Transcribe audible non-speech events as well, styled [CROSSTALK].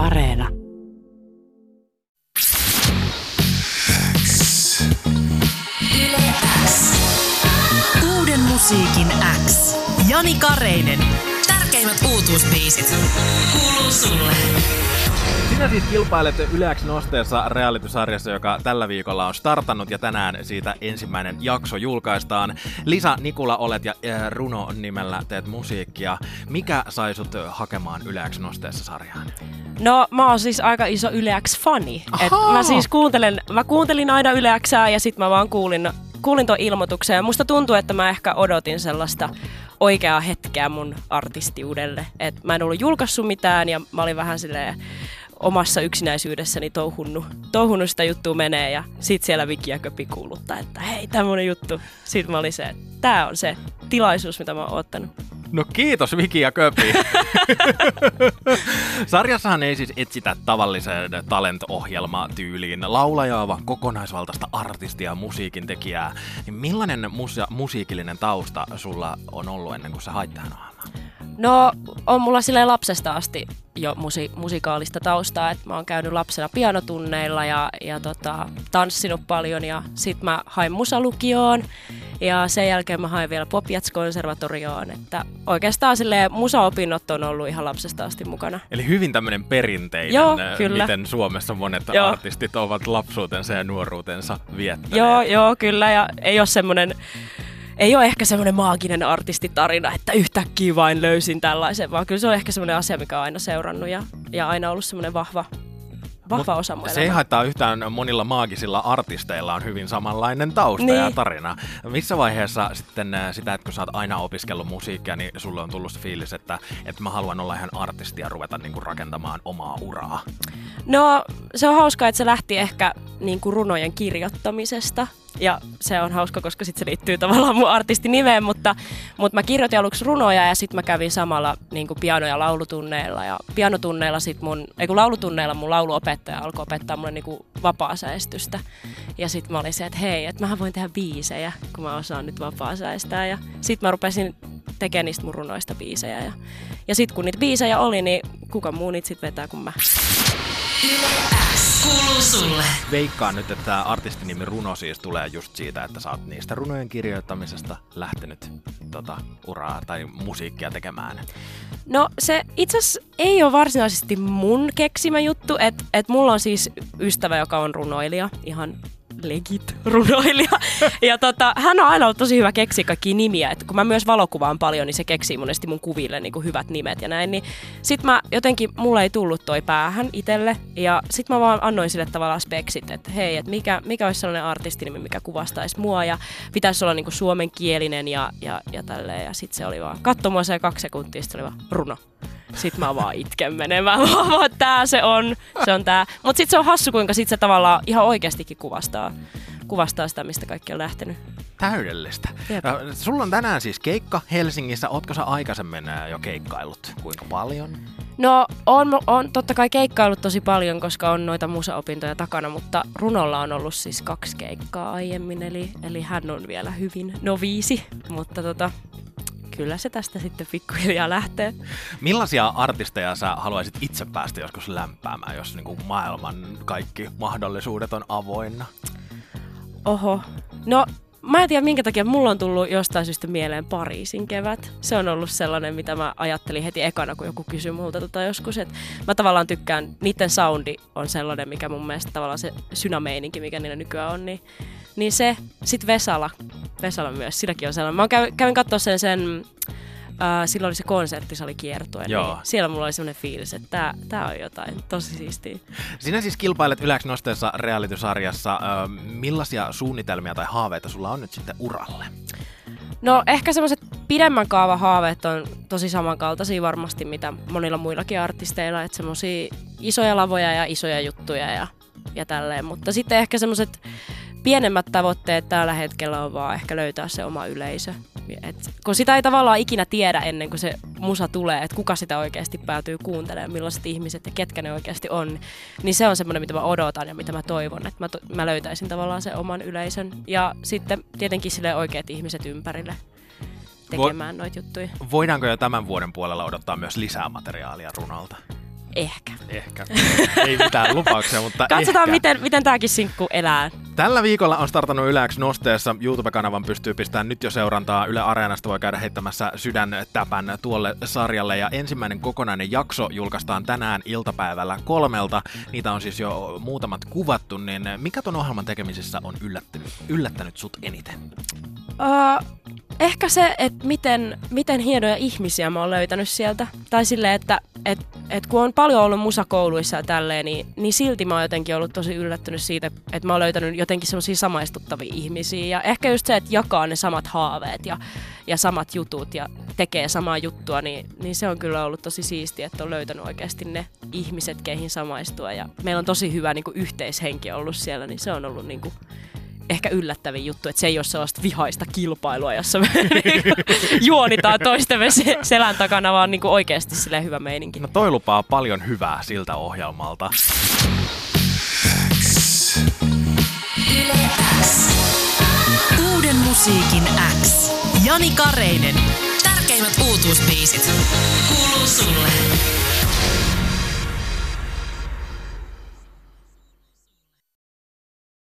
Areena. Uuden musiikin X. Jani Kareinen. Tärkeimmät uutuusbiisit. Kuuluu sulle. Sinä siis kilpailet Yleäks nosteessa reality-sarjassa, joka tällä viikolla on startannut ja tänään siitä ensimmäinen jakso julkaistaan. Lisa Nikula olet ja äh, Runo nimellä teet musiikkia. Mikä sai sut hakemaan Yleäks nosteessa sarjaan? No mä oon siis aika iso Yleäks-fani. Et mä siis kuuntelen, mä kuuntelin aina Yleäksää ja sit mä vaan kuulin, kuulin ton ilmoituksen. Ja musta tuntuu, että mä ehkä odotin sellaista oikeaa hetkeä mun artistiudelle. Et mä en ollut julkaissut mitään ja mä olin vähän silleen omassa yksinäisyydessäni touhunnut, touhunnut sitä juttua menee ja sit siellä Viki Köpi kuuluttaa, että hei tämmönen juttu. Sitten mä olin se, että tää on se tilaisuus, mitä mä oon ottanut. No kiitos Viki ja Köpi. [LAUGHS] Sarjassahan ei siis etsitä tavalliseen talent-ohjelma tyyliin laulajaa, vaan kokonaisvaltaista artistia ja musiikin tekijää. Niin millainen musa- musiikillinen tausta sulla on ollut ennen kuin sä hait tähän? No, on mulla silleen lapsesta asti jo musi- musikaalista taustaa, että mä oon käynyt lapsena pianotunneilla ja, ja tota, tanssinut paljon ja sit mä hain musalukioon ja sen jälkeen mä hain vielä Popjats-konservatorioon, että oikeastaan silleen musaopinnot on ollut ihan lapsesta asti mukana. Eli hyvin tämmöinen perinteinen, Joo, äh, kyllä. miten Suomessa monet Joo. artistit ovat lapsuutensa ja nuoruutensa viettäneet. Joo, joo, kyllä ja ei ole semmoinen ei ole ehkä semmoinen maaginen artistitarina, että yhtäkkiä vain löysin tällaisen, vaan kyllä se on ehkä semmoinen asia, mikä on aina seurannut ja, ja aina ollut semmoinen vahva, vahva osa mun Se ei haittaa yhtään, monilla maagisilla artisteilla on hyvin samanlainen tausta Niin. ja tarina. Missä vaiheessa sitten äh, sitä, että kun sä oot aina opiskellut musiikkia, niin sulle on tullut se fiilis, että, että mä haluan olla ihan artisti ja ruveta niin kuin rakentamaan omaa uraa? No se on hauskaa, että se lähti ehkä niin kuin runojen kirjoittamisesta. Ja se on hauska, koska sitten se liittyy tavallaan mun artistinimeen, mutta, mutta mä kirjoitin aluksi runoja ja sitten mä kävin samalla niin kuin piano- ja laulutunneilla. Ja pianotunneilla sit mun, ei kun laulutunneilla mun lauluopettaja alkoi opettaa mulle niin vapaasäestystä. Ja sitten mä olin se, että hei, että mähän voin tehdä biisejä, kun mä osaan nyt vapaasäestää. Ja sitten mä rupesin tekemään niistä mun runoista biisejä. Ja, ja sitten kun niitä biisejä oli, niin kuka muu niitä sitten vetää kuin mä. Kuuluu sulle. Veikkaan nyt, että tämä artistinimi Runo siis tulee just siitä, että sä oot niistä runojen kirjoittamisesta lähtenyt tota, uraa tai musiikkia tekemään. No se itse asiassa ei ole varsinaisesti mun keksimä juttu, että et mulla on siis ystävä, joka on runoilija, ihan legit runoilija. Ja tota, hän on aina ollut tosi hyvä keksiä kaikkia nimiä. Et kun mä myös valokuvaan paljon, niin se keksii monesti mun kuville niin kuin hyvät nimet ja näin. Niin sit mä jotenkin, mulle ei tullut toi päähän itelle. Ja sit mä vaan annoin sille tavallaan speksit, että hei, että mikä, mikä olisi sellainen artistinimi, mikä kuvastaisi mua. Ja pitäisi olla niin kuin suomenkielinen ja, ja, ja tälleen. Ja sit se oli vaan, katso mua se kaksi sekuntia, sit se oli vaan runo. Sitten mä vaan itken menemään, [LAUGHS] mä vaan, että tää se on, se on tää. Mut sit se on hassu, kuinka sit se tavallaan ihan oikeastikin kuvastaa, kuvastaa sitä, mistä kaikki on lähtenyt. Täydellistä. Jep. Ja Sulla on tänään siis keikka Helsingissä. Ootko sä aikaisemmin ää, jo keikkaillut? Kuinka paljon? No, on, on totta kai keikkaillut tosi paljon, koska on noita musaopintoja takana, mutta runolla on ollut siis kaksi keikkaa aiemmin, eli, eli hän on vielä hyvin noviisi, mutta tota, kyllä se tästä sitten pikkuhiljaa lähtee. Millaisia artisteja sä haluaisit itse päästä joskus lämpäämään, jos niin kuin maailman kaikki mahdollisuudet on avoinna? Oho. No, mä en tiedä minkä takia mulla on tullut jostain syystä mieleen Pariisin kevät. Se on ollut sellainen, mitä mä ajattelin heti ekana, kun joku kysyi multa tota joskus. Et mä tavallaan tykkään, niiden soundi on sellainen, mikä mun mielestä tavallaan se synameininki, mikä niillä nykyään on, niin, niin se. Sitten Vesala. Vesala myös, silläkin on sellainen. Mä kävin, kävin katsoa sen, sen Uh, silloin oli se konserttisali kiertue, niin siellä mulla oli sellainen fiilis, että tää, tää on jotain tosi siistiä. Sinä siis kilpailet Yleäks nosteessa reality-sarjassa. Millaisia suunnitelmia tai haaveita sulla on nyt sitten uralle? No ehkä semmoiset pidemmän kaavan haaveet on tosi samankaltaisia varmasti, mitä monilla muillakin artisteilla, että semmoisia isoja lavoja ja isoja juttuja ja, ja tälleen, mutta sitten ehkä semmoiset pienemmät tavoitteet tällä hetkellä on vaan ehkä löytää se oma yleisö. Et, kun sitä ei tavallaan ikinä tiedä ennen kuin se musa tulee, että kuka sitä oikeasti päätyy kuuntelemaan, millaiset ihmiset ja ketkä ne oikeasti on, niin se on semmoinen, mitä mä odotan ja mitä mä toivon, että mä, to- mä löytäisin tavallaan sen oman yleisön. Ja sitten tietenkin sille oikeat ihmiset ympärille tekemään noita juttuja. Voidaanko jo tämän vuoden puolella odottaa myös lisää materiaalia runolta? Ehkä. Ehkä. Ei mitään lupauksia, mutta Katsotaan, ehkä. miten, miten tämäkin sinkku elää. Tällä viikolla on startannut Yle X nosteessa. YouTube-kanavan pystyy pistämään nyt jo seurantaa. Yle Areenasta voi käydä heittämässä sydäntäpän tuolle sarjalle. Ja ensimmäinen kokonainen jakso julkaistaan tänään iltapäivällä kolmelta. Niitä on siis jo muutamat kuvattu. Niin mikä ton ohjelman tekemisessä on yllättänyt, yllättänyt sut eniten? Uh, ehkä se, että miten, miten hienoja ihmisiä mä oon löytänyt sieltä. Tai silleen, että et, et kun on paljon ollut musakouluissa ja tälleen, niin, niin silti mä oon jotenkin ollut tosi yllättynyt siitä, että mä oon löytänyt jotenkin semmoisia samaistuttavia ihmisiä. Ja ehkä just se, että jakaa ne samat haaveet ja, ja samat jutut ja tekee samaa juttua, niin, niin se on kyllä ollut tosi siistiä, että on löytänyt oikeasti ne ihmiset, keihin samaistua. Ja meillä on tosi hyvä niin kuin yhteishenki ollut siellä, niin se on ollut niin kuin, ehkä yllättävin juttu, että se ei ole sellaista vihaista kilpailua, jossa me [LAUGHS] niinku juonitaan toistemme se- selän takana, vaan niinku oikeasti sille hyvä meininki. No toi lupaa paljon hyvää siltä ohjelmalta. Uuden musiikin X. Jani Kareinen. Tärkeimmät uutuusbiisit kuuluu sulle.